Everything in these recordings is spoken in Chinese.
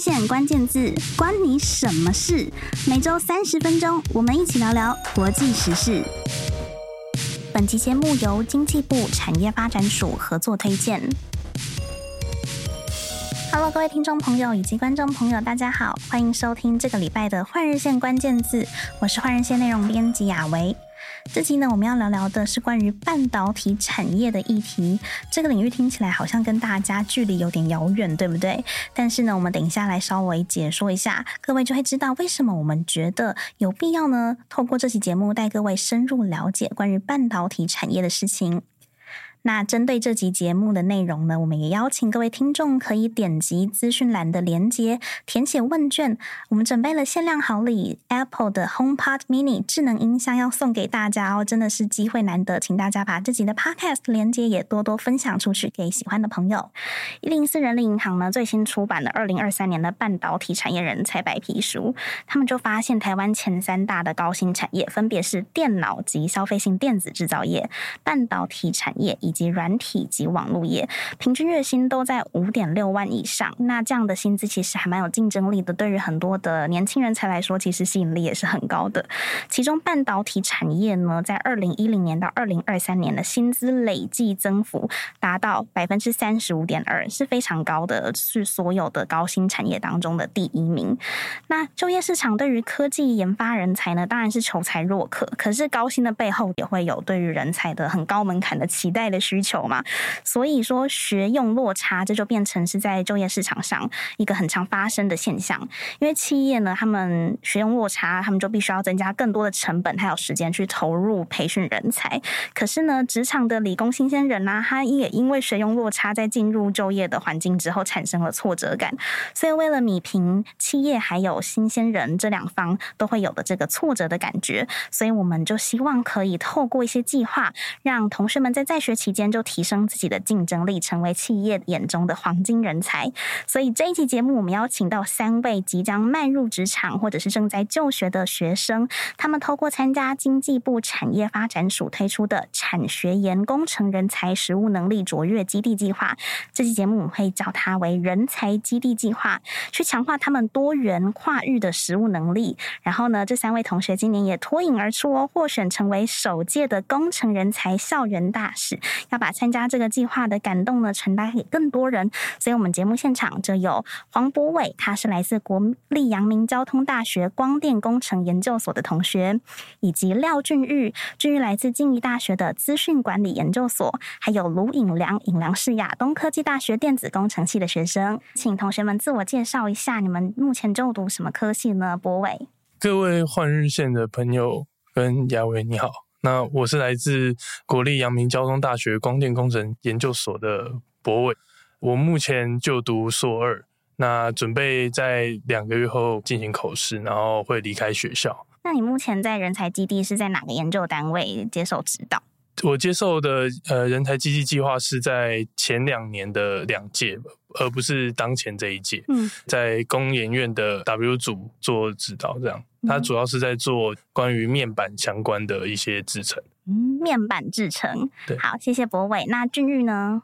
线关键字，关你什么事？每周三十分钟，我们一起聊聊国际时事。本期节目由经济部产业发展署合作推荐。Hello，各位听众朋友以及观众朋友，大家好，欢迎收听这个礼拜的换日线关键字，我是换日线内容编辑雅维。这期呢，我们要聊聊的是关于半导体产业的议题。这个领域听起来好像跟大家距离有点遥远，对不对？但是呢，我们等一下来稍微解说一下，各位就会知道为什么我们觉得有必要呢，透过这期节目带各位深入了解关于半导体产业的事情。那针对这集节目的内容呢，我们也邀请各位听众可以点击资讯栏的连接，填写问卷。我们准备了限量好礼，Apple 的 HomePod Mini 智能音箱要送给大家哦，真的是机会难得，请大家把这集的 Podcast 连接也多多分享出去给喜欢的朋友。一零四人力银行呢最新出版的二零二三年的半导体产业人才白皮书，他们就发现台湾前三大的高新产业分别是电脑及消费性电子制造业、半导体产业以以及软体及网络业，平均月薪都在五点六万以上。那这样的薪资其实还蛮有竞争力的，对于很多的年轻人才来说，其实吸引力也是很高的。其中半导体产业呢，在二零一零年到二零二三年的薪资累计增幅达到百分之三十五点二，是非常高的，是所有的高新产业当中的第一名。那就业市场对于科技研发人才呢，当然是求才若渴，可是高薪的背后也会有对于人才的很高门槛的期待的需求。嘛，所以说学用落差，这就变成是在就业市场上一个很常发生的现象。因为企业呢，他们学用落差，他们就必须要增加更多的成本，还有时间去投入培训人才。可是呢，职场的理工新鲜人呢、他也因为学用落差，在进入就业的环境之后，产生了挫折感。所以为了弭平企业还有新鲜人这两方都会有的这个挫折的感觉，所以我们就希望可以透过一些计划，让同学们在在学期间就提升自己的竞争力，成为企业眼中的黄金人才。所以这一期节目，我们邀请到三位即将迈入职场或者是正在就学的学生，他们透过参加经济部产业发展署推出的产学研工程人才实务能力卓越基地计划。这期节目我们会叫它为人才基地计划，去强化他们多元跨域的实务能力。然后呢，这三位同学今年也脱颖而出哦，获选成为首届的工程人才校园大使，要把参加这个计划的感动呢，传达给更多人。所以，我们节目现场就有黄博伟，他是来自国立阳明交通大学光电工程研究所的同学，以及廖俊玉，俊玉来自静宜大学的资讯管理研究所，还有卢颖良，颖良是亚东科技大学电子工程系的学生。请同学们自我介绍一下，你们目前就读什么科系呢？博伟，各位换日线的朋友跟亚伟，你好。那我是来自国立阳明交通大学光电工程研究所的博伟，我目前就读硕二，那准备在两个月后进行口试，然后会离开学校。那你目前在人才基地是在哪个研究单位接受指导？我接受的呃人才基地计划是在前两年的两届，而不是当前这一届。嗯，在工研院的 W 组做指导，这样。他主要是在做关于面板相关的一些制程。嗯，面板制程。对，好，谢谢博伟。那俊玉呢？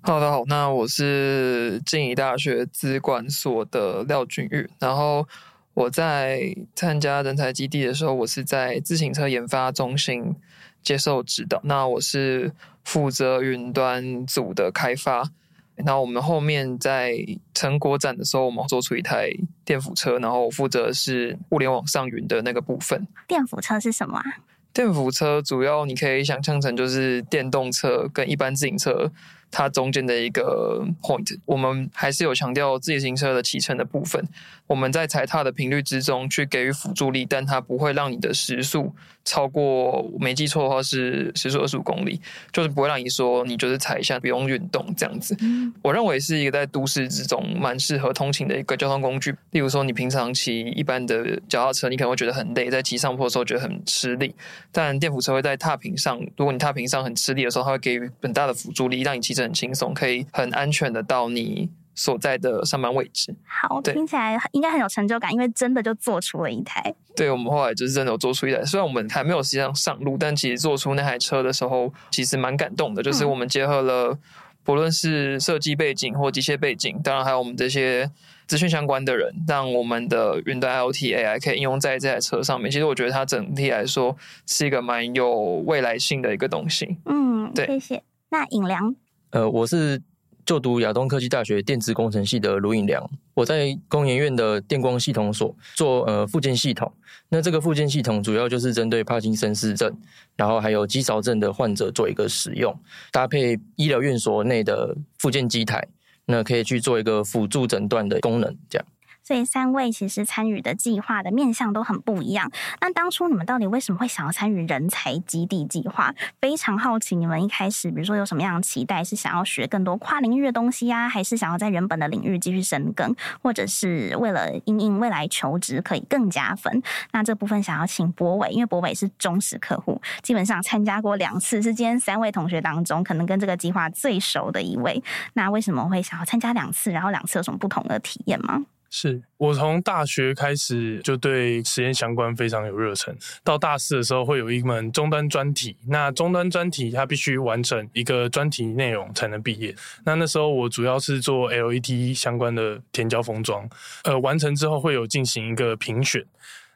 好的，好。那我是静宜大学资管所的廖俊玉。然后我在参加人才基地的时候，我是在自行车研发中心接受指导。那我是负责云端组的开发。那我们后面在成果展的时候，我们做出一台电辅车，然后我负责是物联网上云的那个部分。电辅车是什么啊？电辅车主要你可以想象成就是电动车跟一般自行车。它中间的一个 point，我们还是有强调自行车的骑乘的部分。我们在踩踏的频率之中去给予辅助力，但它不会让你的时速超过，没记错的话是时速二十五公里，就是不会让你说你就是踩一下不用运动这样子。我认为是一个在都市之中蛮适合通勤的一个交通工具。例如说，你平常骑一般的脚踏车，你可能会觉得很累，在骑上坡的时候觉得很吃力。但电扶车会在踏频上，如果你踏频上很吃力的时候，它会给予很大的辅助力，让你骑车。很轻松，可以很安全的到你所在的上班位置。好，听起来应该很有成就感，因为真的就做出了一台。对，我们后来就是真的有做出一台，虽然我们还没有实际上上路，但其实做出那台车的时候，其实蛮感动的。就是我们结合了不论是设计背景或机械背景，当然还有我们这些。资讯相关的人，让我们的云端 IoT AI 可以应用在这台车上面。其实我觉得它整体来说是一个蛮有未来性的一个东西。嗯，对，谢谢。那尹良，呃，我是。就读亚东科技大学电子工程系的卢颖良，我在工研院的电光系统所做呃附件系统。那这个附件系统主要就是针对帕金森氏症，然后还有肌少症的患者做一个使用，搭配医疗院所内的附件机台，那可以去做一个辅助诊断的功能，这样。所以三位其实参与的计划的面向都很不一样。那当初你们到底为什么会想要参与人才基地计划？非常好奇，你们一开始比如说有什么样的期待？是想要学更多跨领域的东西呀、还是想要在原本的领域继续深耕，或者是为了因应未来求职可以更加分？那这部分想要请博伟，因为博伟是忠实客户，基本上参加过两次，是今天三位同学当中可能跟这个计划最熟的一位。那为什么会想要参加两次？然后两次有什么不同的体验吗？是我从大学开始就对实验相关非常有热忱，到大四的时候会有一门终端专题，那终端专题它必须完成一个专题内容才能毕业。那那时候我主要是做 LED 相关的填胶封装，呃，完成之后会有进行一个评选。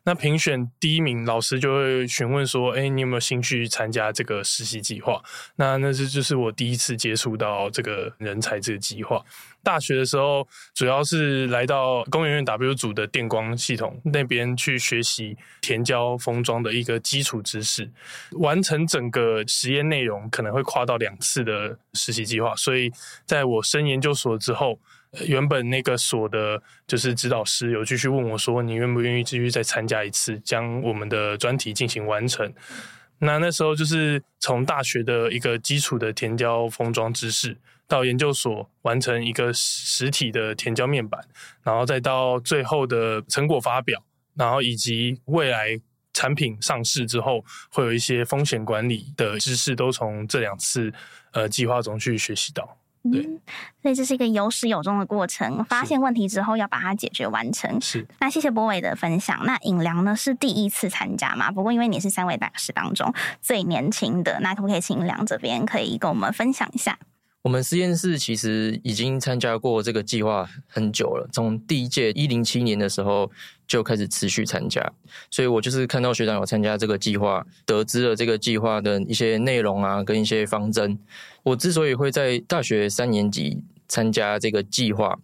那评选第一名，老师就会询问说：“哎，你有没有兴趣参加这个实习计划？”那那是就是我第一次接触到这个人才这个计划。大学的时候，主要是来到工研院 W 组的电光系统那边去学习填胶封装的一个基础知识，完成整个实验内容可能会跨到两次的实习计划。所以，在我升研究所之后。原本那个所的，就是指导师有继续问我说：“你愿不愿意继续再参加一次，将我们的专题进行完成？”那那时候就是从大学的一个基础的填胶封装知识，到研究所完成一个实体的填胶面板，然后再到最后的成果发表，然后以及未来产品上市之后会有一些风险管理的知识，都从这两次呃计划中去学习到。对，所以这是一个有始有终的过程。发现问题之后，要把它解决完成。是。那谢谢博伟的分享。那尹良呢是第一次参加嘛？不过因为你是三位大师当中最年轻的，那可不可以请尹良这边可以跟我们分享一下？我们实验室其实已经参加过这个计划很久了，从第一届一零七年的时候就开始持续参加。所以我就是看到学长有参加这个计划，得知了这个计划的一些内容啊，跟一些方针。我之所以会在大学三年级参加这个计划，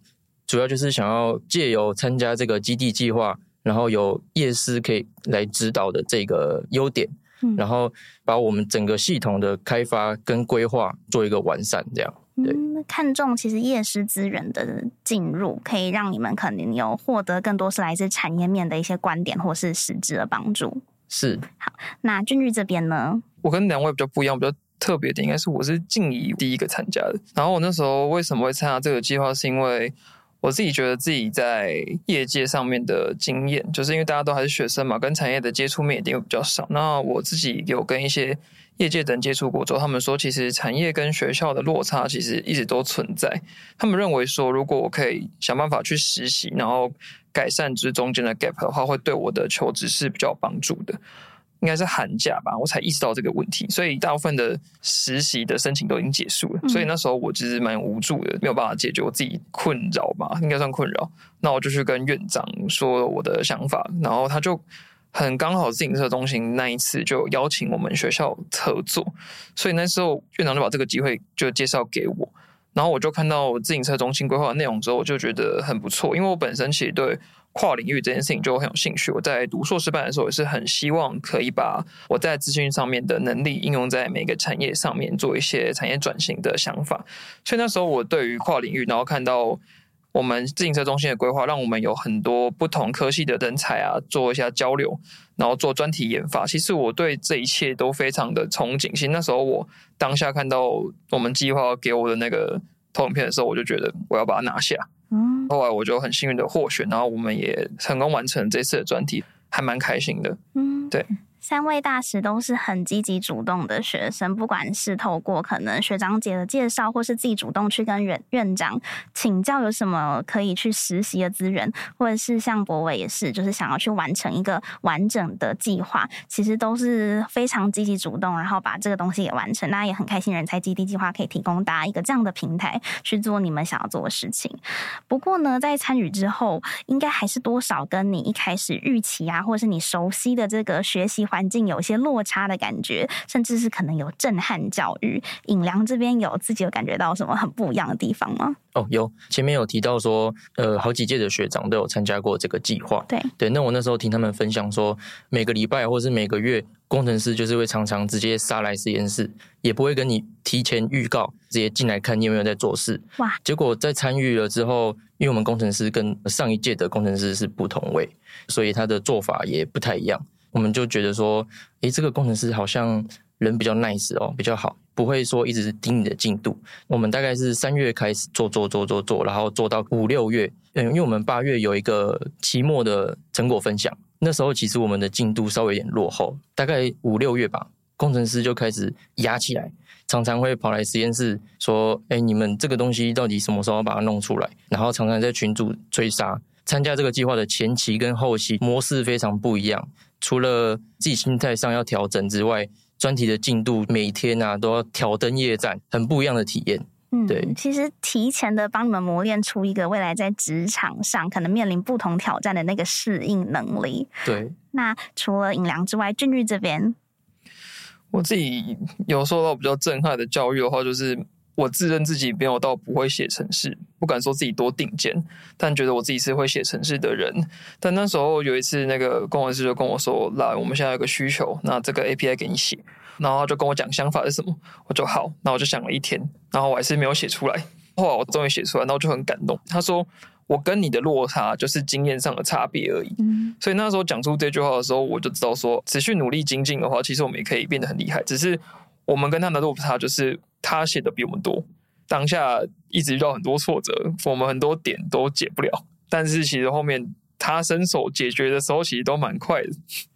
主要就是想要借由参加这个基地计划，然后有夜师可以来指导的这个优点。然后把我们整个系统的开发跟规划做一个完善，这样对。嗯，看重其实业师资源的进入，可以让你们可能有获得更多是来自产业面的一些观点，或是实质的帮助。是。好，那俊俊这边呢？我跟两位比较不一样，比较特别的应该是我是静怡第一个参加的。然后我那时候为什么会参加这个计划，是因为。我自己觉得自己在业界上面的经验，就是因为大家都还是学生嘛，跟产业的接触面一定会比较少。那我自己有跟一些业界的人接触过之后，他们说，其实产业跟学校的落差其实一直都存在。他们认为说，如果我可以想办法去实习，然后改善之中间的 gap 的话，会对我的求职是比较有帮助的。应该是寒假吧，我才意识到这个问题，所以大部分的实习的申请都已经结束了。嗯、所以那时候我其实蛮无助的，没有办法解决我自己困扰吧，应该算困扰。那我就去跟院长说我的想法，然后他就很刚好自行车中心那一次就邀请我们学校合作，所以那时候院长就把这个机会就介绍给我，然后我就看到自行车中心规划的内容之后，我就觉得很不错，因为我本身其实对。跨领域这件事情就很有兴趣。我在读硕士班的时候也是很希望可以把我在资讯上面的能力应用在每个产业上面，做一些产业转型的想法。所以那时候我对于跨领域，然后看到我们自行车中心的规划，让我们有很多不同科系的人才啊，做一下交流，然后做专题研发。其实我对这一切都非常的憧憬。其实那时候我当下看到我们计划给我的那个投影片的时候，我就觉得我要把它拿下。后来我就很幸运的获选，然后我们也成功完成这次的专题，还蛮开心的。嗯，对，三位大使都是很积极主动的学生，不管是透过可能学长姐的介绍，或是自己主动去跟院院长请教有什么可以去实习的资源，或者是像博伟也是，就是想要去完成一个完整的计划，其实都是非常积极主动，然后把这个东西也完成。那也很开心，人才基地计划可以提供大家一个这样的平台去做你们想要做的事情。不过呢，在参与之后，应该还是多少跟你一开始预期啊，或者是你熟悉的这个学习环境有些落差的感觉，甚至是可能有震撼教育。尹良这边有自己有感觉到什么很不一样的地方吗？哦，有，前面有提到说，呃，好几届的学长都有参加过这个计划。对对，那我那时候听他们分享说，每个礼拜或是每个月，工程师就是会常常直接杀来实验室，也不会跟你提前预告，直接进来看你有没有在做事。哇！结果在参与了之后，因为我们工程师跟上一届的工程师是不同位，所以他的做法也不太一样。我们就觉得说，诶，这个工程师好像人比较 nice 哦，比较好，不会说一直盯你的进度。我们大概是三月开始做做做做做，然后做到五六月，嗯，因为我们八月有一个期末的成果分享，那时候其实我们的进度稍微有点落后，大概五六月吧，工程师就开始压起来，常常会跑来实验室说，诶，你们这个东西到底什么时候把它弄出来？然后常常在群组追杀。参加这个计划的前期跟后期模式非常不一样。除了自己心态上要调整之外，专题的进度每天啊都要挑灯夜战，很不一样的体验。嗯，对，其实提前的帮你们磨练出一个未来在职场上可能面临不同挑战的那个适应能力。对，那除了尹良之外，俊玉这边，我自己有受到比较震撼的教育的话，就是。我自认自己没有到不会写程式，不敢说自己多顶尖，但觉得我自己是会写程式的人。但那时候有一次，那个工程师就跟我说：“来，我们现在有个需求，那这个 API 给你写。”然后他就跟我讲想法是什么，我就好。那我就想了一天，然后我还是没有写出来。后来我终于写出来，那我就很感动。他说：“我跟你的落差就是经验上的差别而已。”嗯，所以那时候讲出这句话的时候，我就知道说，持续努力精进的话，其实我们也可以变得很厉害。只是我们跟他的落差就是。他写的比我们多，当下一直遇到很多挫折，我们很多点都解不了。但是其实后面他伸手解决的时候，其实都蛮快的。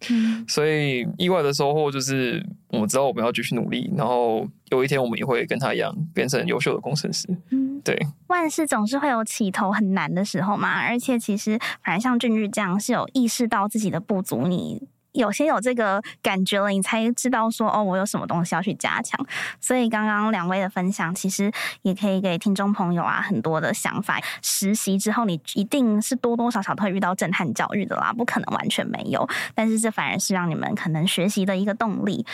嗯，所以意外的收获就是，我们知道我们要继续努力，然后有一天我们也会跟他一样变成优秀的工程师。嗯，对。万事总是会有起头很难的时候嘛，而且其实反正像俊俊这样是有意识到自己的不足，你。有先有这个感觉了，你才知道说哦，我有什么东西要去加强。所以刚刚两位的分享，其实也可以给听众朋友啊很多的想法。实习之后，你一定是多多少少都会遇到震撼教育的啦，不可能完全没有。但是这反而是让你们可能学习的一个动力。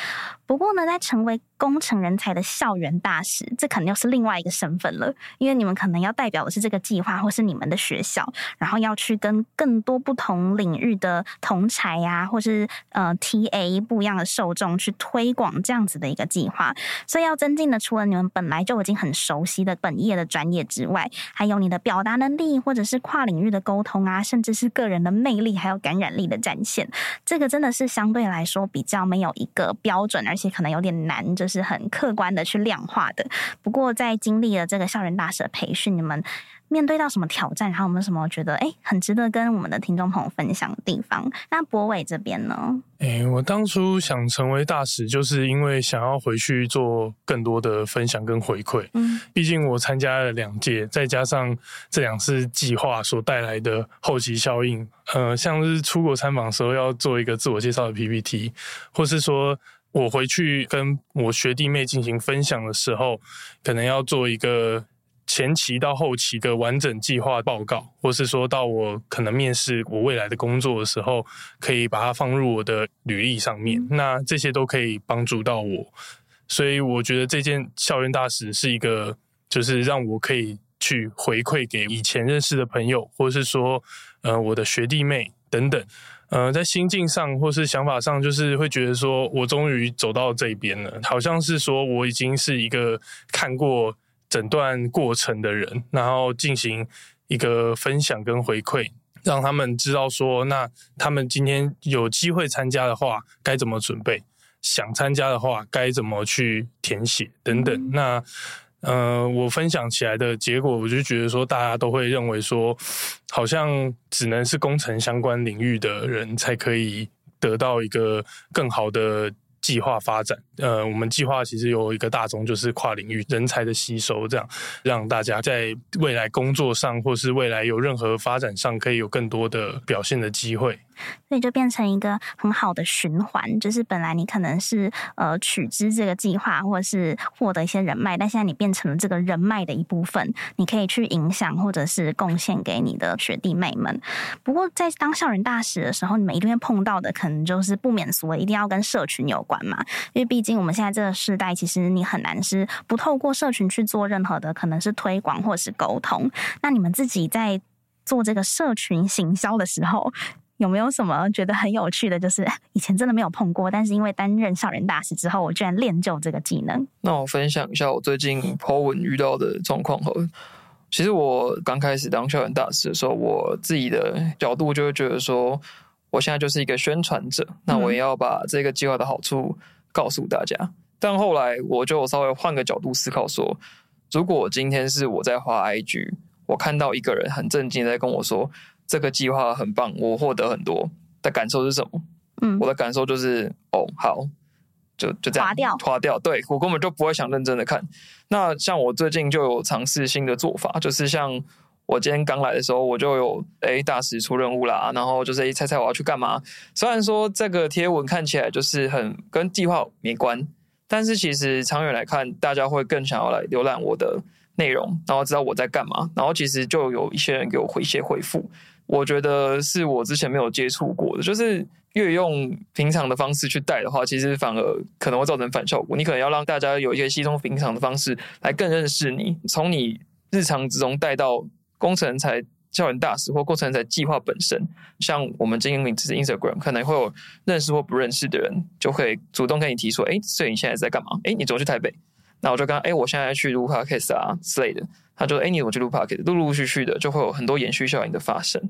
不过呢，在成为工程人才的校园大使，这可能又是另外一个身份了，因为你们可能要代表的是这个计划或是你们的学校，然后要去跟更多不同领域的同才呀、啊，或是呃，TA 不一样的受众去推广这样子的一个计划，所以要增进的，除了你们本来就已经很熟悉的本业的专业之外，还有你的表达能力，或者是跨领域的沟通啊，甚至是个人的魅力还有感染力的展现。这个真的是相对来说比较没有一个标准，而且可能有点难，就是很客观的去量化的。不过在经历了这个校园大使的培训，你们。面对到什么挑战，然后有没有什么觉得诶很值得跟我们的听众朋友分享的地方？那博伟这边呢？诶，我当初想成为大使，就是因为想要回去做更多的分享跟回馈。嗯，毕竟我参加了两届，再加上这两次计划所带来的后期效应，呃，像是出国参访的时候要做一个自我介绍的 PPT，或是说我回去跟我学弟妹进行分享的时候，可能要做一个。前期到后期的完整计划报告，或是说到我可能面试我未来的工作的时候，可以把它放入我的履历上面。那这些都可以帮助到我，所以我觉得这件校园大使是一个，就是让我可以去回馈给以前认识的朋友，或是说呃我的学弟妹等等，呃在心境上或是想法上，就是会觉得说我终于走到这边了，好像是说我已经是一个看过。整段过程的人，然后进行一个分享跟回馈，让他们知道说，那他们今天有机会参加的话，该怎么准备；想参加的话，该怎么去填写等等。那呃，我分享起来的结果，我就觉得说，大家都会认为说，好像只能是工程相关领域的人才可以。得到一个更好的。计划发展，呃，我们计划其实有一个大宗，就是跨领域人才的吸收，这样让大家在未来工作上，或是未来有任何发展上，可以有更多的表现的机会。所以就变成一个很好的循环，就是本来你可能是呃取之这个计划，或者是获得一些人脉，但现在你变成了这个人脉的一部分，你可以去影响或者是贡献给你的学弟妹们。不过在当校园大使的时候，你们一定会碰到的，可能就是不免俗的，一定要跟社群有关嘛。因为毕竟我们现在这个时代，其实你很难是不透过社群去做任何的，可能是推广或是沟通。那你们自己在做这个社群行销的时候，有没有什么觉得很有趣的？就是 以前真的没有碰过，但是因为担任校园大使之后，我居然练就这个技能。那我分享一下我最近 po 文遇到的状况哈。其实我刚开始当校园大使的时候，我自己的角度就会觉得说，我现在就是一个宣传者，那我也要把这个计划的好处告诉大家。嗯、但后来我就稍微换个角度思考说，如果今天是我在滑 IG，我看到一个人很震惊在跟我说。这个计划很棒，我获得很多的感受是什么？嗯，我的感受就是哦，好，就就这样划掉，划掉。对，我根本就不会想认真的看。那像我最近就有尝试新的做法，就是像我今天刚来的时候，我就有哎大使出任务啦，然后就是哎猜猜我要去干嘛？虽然说这个贴文看起来就是很跟计划没关，但是其实长远来看，大家会更想要来浏览我的内容，然后知道我在干嘛。然后其实就有一些人给我回一些回复。我觉得是我之前没有接触过的，就是越用平常的方式去带的话，其实反而可能会造成反效果。你可能要让大家有一些稀松平常的方式来更认识你，从你日常之中带到工程人才校园大使或工程人才计划本身。像我们经营名字是 Instagram，可能会有认识或不认识的人，就会主动跟你提说：“哎，所以你现在在干嘛？哎，你怎么去台北？”那我就跟他：“哎，我现在去录 Podcast 啊之类的。”他就哎，你怎么去录 p o c k e t 陆陆续续的就会有很多延续效应的发生。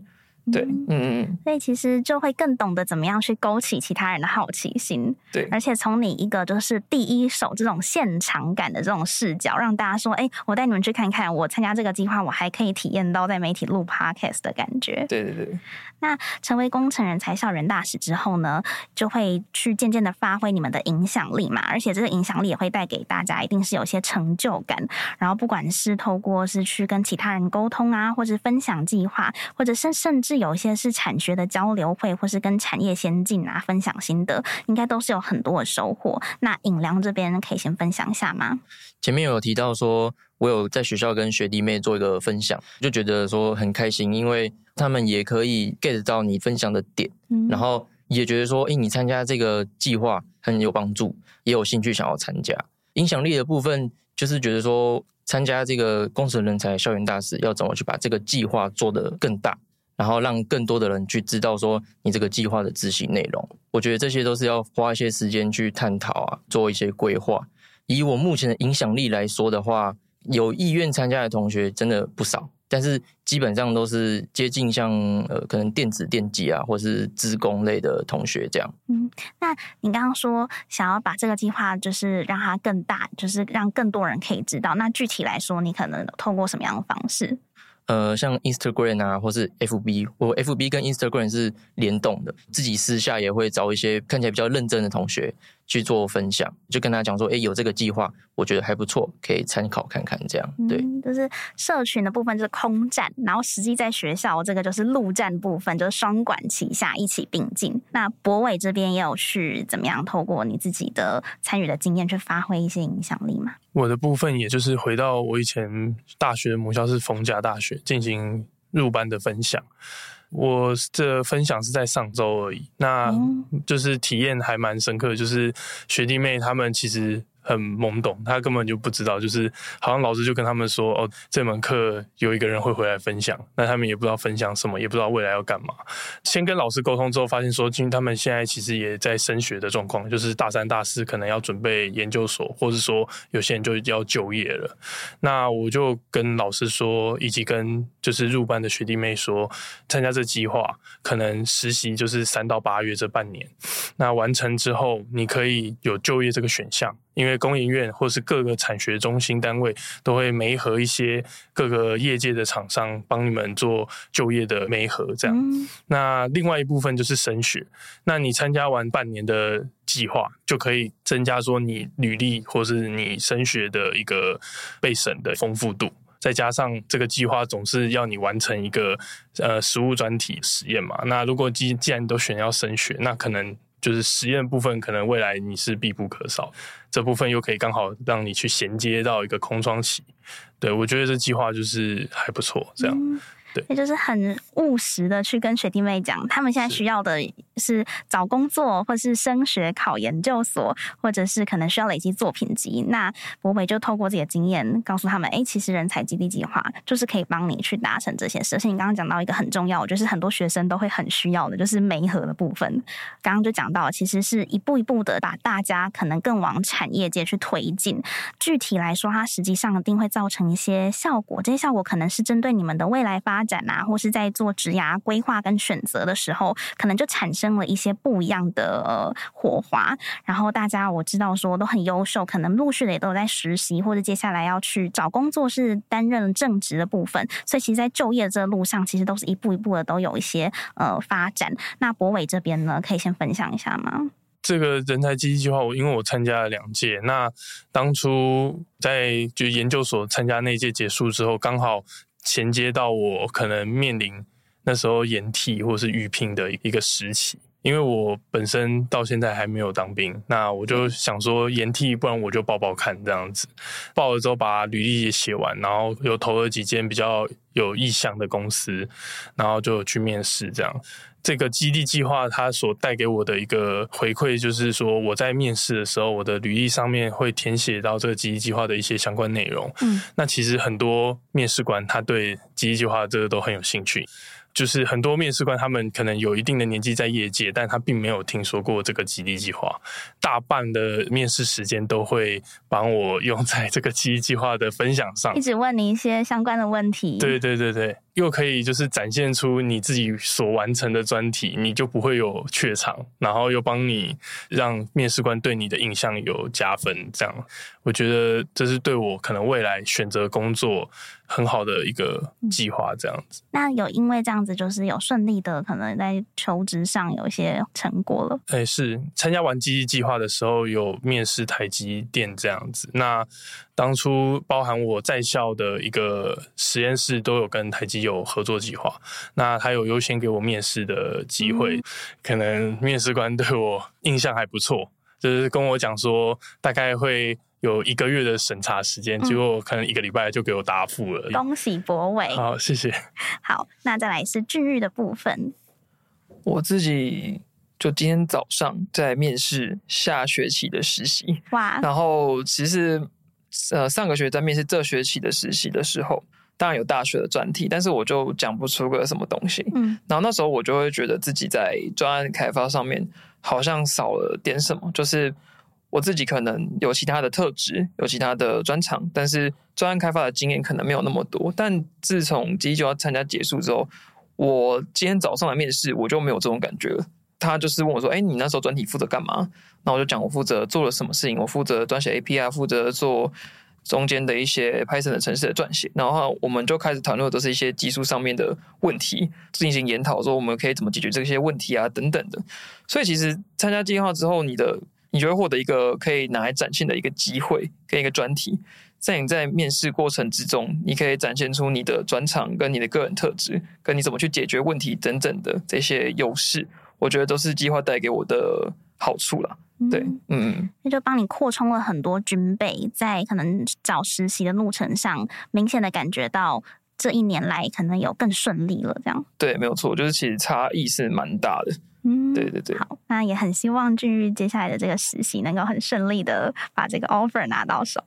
对，嗯嗯，所以其实就会更懂得怎么样去勾起其他人的好奇心。对，而且从你一个就是第一手这种现场感的这种视角，让大家说，哎，我带你们去看看，我参加这个计划，我还可以体验到在媒体录 Podcast 的感觉。对对对。那成为工程人才校人大使之后呢，就会去渐渐的发挥你们的影响力嘛，而且这个影响力也会带给大家，一定是有些成就感。然后不管是透过是去跟其他人沟通啊，或者分享计划，或者甚甚至有一些是产学的交流会，或是跟产业先进啊分享心得，应该都是有很多的收获。那尹良这边可以先分享一下吗？前面有提到说，我有在学校跟学弟妹做一个分享，就觉得说很开心，因为。他们也可以 get 到你分享的点，嗯、然后也觉得说，诶，你参加这个计划很有帮助，也有兴趣想要参加。影响力的部分就是觉得说，参加这个工程人才校园大使要怎么去把这个计划做得更大，然后让更多的人去知道说你这个计划的执行内容。我觉得这些都是要花一些时间去探讨啊，做一些规划。以我目前的影响力来说的话，有意愿参加的同学真的不少。但是基本上都是接近像呃，可能电子电机啊，或是资工类的同学这样。嗯，那你刚刚说想要把这个计划就是让它更大，就是让更多人可以知道。那具体来说，你可能透过什么样的方式？呃，像 Instagram 啊，或是 FB，我 FB 跟 Instagram 是联动的，自己私下也会找一些看起来比较认真的同学去做分享，就跟他讲说，哎，有这个计划，我觉得还不错，可以参考看看，这样。对，嗯，就是社群的部分就是空战，然后实际在学校这个就是陆战部分，就是双管齐下，一起并进。那博伟这边也有去怎么样透过你自己的参与的经验去发挥一些影响力吗？我的部分也就是回到我以前大学的母校是逢甲大学进行入班的分享，我这分享是在上周而已，那就是体验还蛮深刻，就是学弟妹他们其实。很懵懂，他根本就不知道，就是好像老师就跟他们说，哦，这门课有一个人会回来分享，那他们也不知道分享什么，也不知道未来要干嘛。先跟老师沟通之后，发现说，因为他们现在其实也在升学的状况，就是大三、大四可能要准备研究所，或是说有些人就要就业了。那我就跟老师说，以及跟就是入班的学弟妹说，参加这计划可能实习就是三到八月这半年，那完成之后你可以有就业这个选项。因为工研院或是各个产学中心单位都会媒合一些各个业界的厂商帮你们做就业的媒合，这样。嗯。那另外一部分就是升学，那你参加完半年的计划，就可以增加说你履历或是你升学的一个被审的丰富度，再加上这个计划总是要你完成一个呃实物专题实验嘛。那如果既既然都选要升学，那可能。就是实验部分，可能未来你是必不可少。这部分又可以刚好让你去衔接到一个空窗期。对，我觉得这计划就是还不错，这样。对，也就是很务实的去跟学弟妹讲，他们现在需要的是找工作，或是升学、考研究所，或者是可能需要累积作品集。那博伟就透过自己的经验告诉他们，哎、欸，其实人才基地计划就是可以帮你去达成这些事。而且你刚刚讲到一个很重要，就是很多学生都会很需要的，就是媒合的部分。刚刚就讲到，其实是一步一步的把大家可能更往产业界去推进。具体来说，它实际上一定会造成一些效果。这些效果可能是针对你们的未来发展啊，或是在做职涯规划跟选择的时候，可能就产生了一些不一样的呃火花。然后大家我知道说都很优秀，可能陆续的也都在实习，或者接下来要去找工作，是担任正职的部分。所以其实，在就业这个路上，其实都是一步一步的都有一些呃发展。那博伟这边呢，可以先分享一下吗？这个人才基地计划，我因为我参加了两届，那当初在就研究所参加那届结束之后，刚好。衔接到我可能面临那时候延替或是预聘的一个时期，因为我本身到现在还没有当兵，那我就想说延替，不然我就报报看这样子。报了之后把履历也写完，然后又投了几间比较有意向的公司，然后就去面试这样。这个基地计划它所带给我的一个回馈，就是说我在面试的时候，我的履历上面会填写到这个基地计划的一些相关内容。嗯，那其实很多面试官他对基地计划这个都很有兴趣。就是很多面试官，他们可能有一定的年纪在业界，但他并没有听说过这个基地计划。大半的面试时间都会帮我用在这个基地计划的分享上，一直问你一些相关的问题。对对对对，又可以就是展现出你自己所完成的专题，你就不会有怯场，然后又帮你让面试官对你的印象有加分。这样，我觉得这是对我可能未来选择工作很好的一个计划，这样子。嗯。那有因为这样子，就是有顺利的可能在求职上有一些成果了。哎，是参加完基地计划的时候，有面试台积电这样子。那当初包含我在校的一个实验室都有跟台积有合作计划，那他有优先给我面试的机会。嗯。可能面试官对我印象还不错，就是跟我讲说大概会。有一个月的审查时间，结果可能一个礼拜就给我答复了。恭喜博伟！好，谢谢。好，那再来是俊玉的部分。我自己就今天早上在面试下学期的实习。哇！然后其实呃上个学期在面试这学期的实习的时候，当然有大学的专题，但是我就讲不出个什么东西。嗯。然后那时候我就会觉得自己在专案开发上面好像少了点什么，就是。我自己可能有其他的特质，有其他的专长，但是专案开发的经验可能没有那么多。但自从基地计划参加结束之后，我今天早上来面试，我就没有这种感觉了。他就是问我说：“哎，你那时候专题负责干嘛？”那我就讲我负责做了什么事情，我负责撰写 API，负责做中间的一些 Python 的程式的撰写。然后我们就开始谈论都是一些技术上面的问题，进行研讨，说我们可以怎么解决这些问题啊，等等的。所以其实参加计划之后，你的你就会获得一个可以拿来展现的一个机会，跟一个专题。在你在面试过程之中，你可以展现出你的专长、跟你的个人特质、跟你怎么去解决问题等等的这些优势。我觉得都是计划带给我的好处啦。对，嗯，那就帮你扩充了很多军备，在可能找实习的路程上，明显的感觉到这一年来可能有更顺利了。这样，对，没有错，就是其实差异是蛮大的。嗯，对对对，好，那也很希望俊玉接下来的这个实习能够很顺利的把这个 offer 拿到手。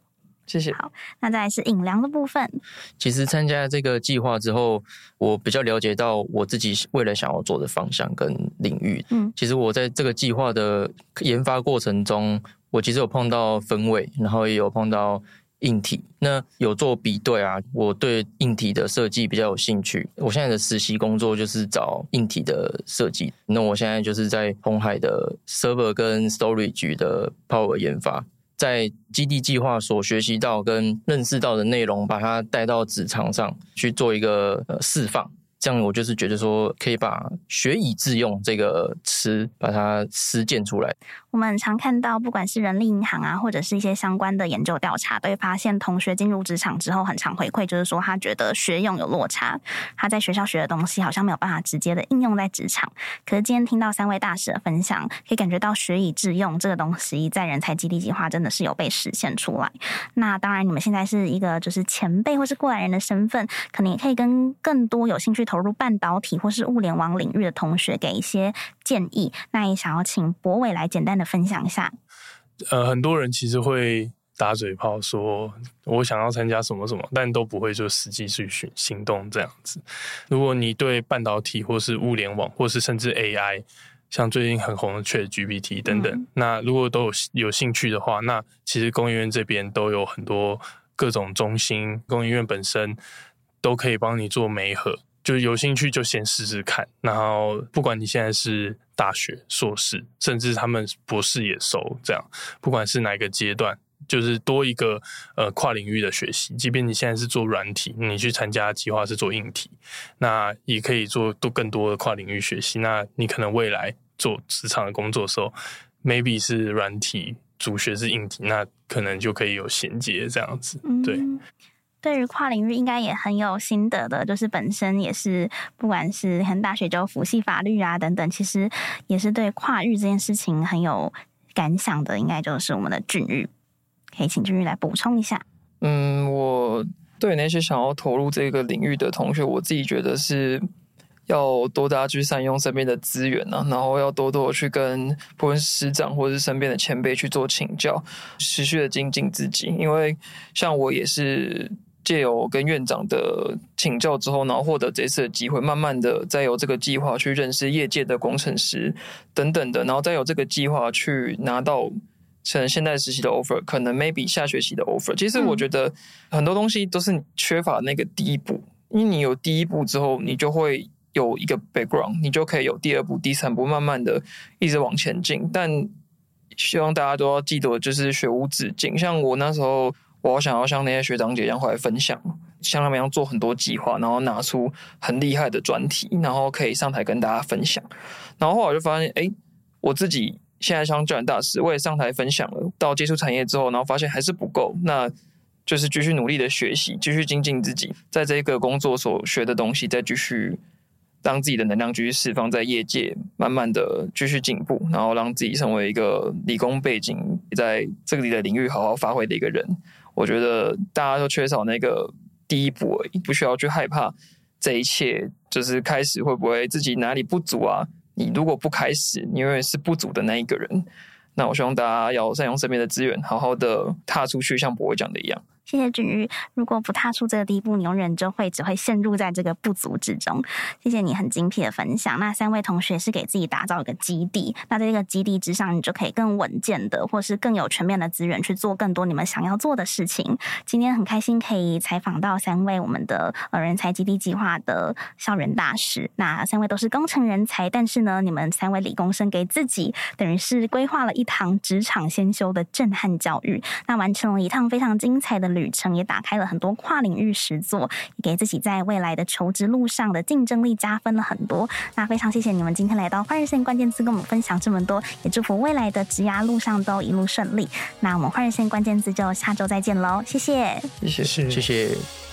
谢谢。好，那再来是饮粮的部分。其实参加这个计划之后，我比较了解到我自己未来想要做的方向跟领域。嗯，其实我在这个计划的研发过程中，我其实有碰到分位，然后也有碰到硬体。那有做比对啊，我对硬体的设计比较有兴趣。我现在的实习工作就是找硬体的设计。那我现在就是在红海的 server 跟 storage 的 power 研发，在基地计划所学习到跟认识到的内容，把它带到职场上去做一个呃释放。这样我就是觉得说，可以把“学以致用”这个词把它实践出来。我们常看到，不管是人力银行啊，或者是一些相关的研究调查，都会发现同学进入职场之后，很常回馈就是说，他觉得学用有落差，他在学校学的东西好像没有办法直接的应用在职场。可是今天听到三位大使的分享，可以感觉到“学以致用”这个东西在人才基地计划真的是有被实现出来。那当然，你们现在是一个就是前辈或是过来人的身份，可能也可以跟更多有兴趣投入半导体或是物联网领域的同学给一些建议。那也想要请博伟来简单的分享一下。呃，很多人其实会打嘴炮说，我想要参加什么什么，但都不会就实际去行行动这样子。如果你对半导体或是物联网，或是甚至 AI，像最近很红的 ChatGPT 等等，嗯、那如果都有有兴趣的话，那其实工研院这边都有很多各种中心，工研院本身都可以帮你做媒合。就有兴趣就先试试看，然后不管你现在是大学、硕士，甚至他们博士也收，这样不管是哪个阶段，就是多一个呃跨领域的学习。即便你现在是做软体，你去参加计划是做硬体，那也可以做多更多的跨领域学习。那你可能未来做职场的工作的时候，maybe 是软体主学是硬体，那可能就可以有衔接这样子，对。嗯对于跨领域应该也很有心得的，就是本身也是不管是很大学就辅系法律啊等等，其实也是对跨域这件事情很有感想的，应该就是我们的峻育，可以请峻育来补充一下。嗯，我对那些想要投入这个领域的同学，我自己觉得是要多大去善用身边的资源啊，然后要多多去跟不论师长或者是身边的前辈去做请教，持续的精进自己，因为像我也是。借由跟院长的请教之后，然后获得这次的机会，慢慢的再由这个计划去认识业界的工程师等等的，然后再有这个计划去拿到可能现在实习的 offer，可能 maybe 下学期的 offer。其实我觉得很多东西都是缺乏那个第一步，因为你有第一步之后，你就会有一个 background，你就可以有第二步、第三步，慢慢的一直往前进。但希望大家都要记得，就是学无止境。像我那时候。我想要像那些学长姐一样回来分享，像他们一样做很多计划，然后拿出很厉害的专题，然后可以上台跟大家分享。然后后来我就发现，哎，我自己现在像教育大师，我也上台分享了。到接触产业之后，然后发现还是不够，那就是继续努力的学习，继续精进自己，在这个工作所学的东西，再继续让自己的能量继续释放在业界，慢慢的继续进步，然后让自己成为一个理工背景，在这里的领域好好发挥的一个人。我觉得大家都缺少那个第一步而已，不需要去害怕这一切，就是开始会不会自己哪里不足啊？你如果不开始，你永远是不足的那一个人。那我希望大家要善用身边的资源，好好的踏出去，像博伟讲的一样。谢谢峻育。如果不踏出这个第一步，你永远就会只会陷入在这个不足之中。谢谢你很精辟的分享。那三位同学是给自己打造一个基地，那在这个基地之上，你就可以更稳健的，或是更有全面的资源去做更多你们想要做的事情。今天很开心可以采访到三位我们的呃人才基地计划的校园大使。那三位都是工程人才，但是呢，你们三位理工生给自己等于是规划了一堂职场先修的震撼教育，那完成了一趟非常精彩的。旅程也打开了很多跨领域实作，也给自己在未来的求职路上的竞争力加分了很多。那非常谢谢你们今天来到换日线关键字，跟我们分享这么多，也祝福未来的职涯路上都一路顺利。那我们换日线关键字就下周再见喽，谢谢，谢谢，谢谢。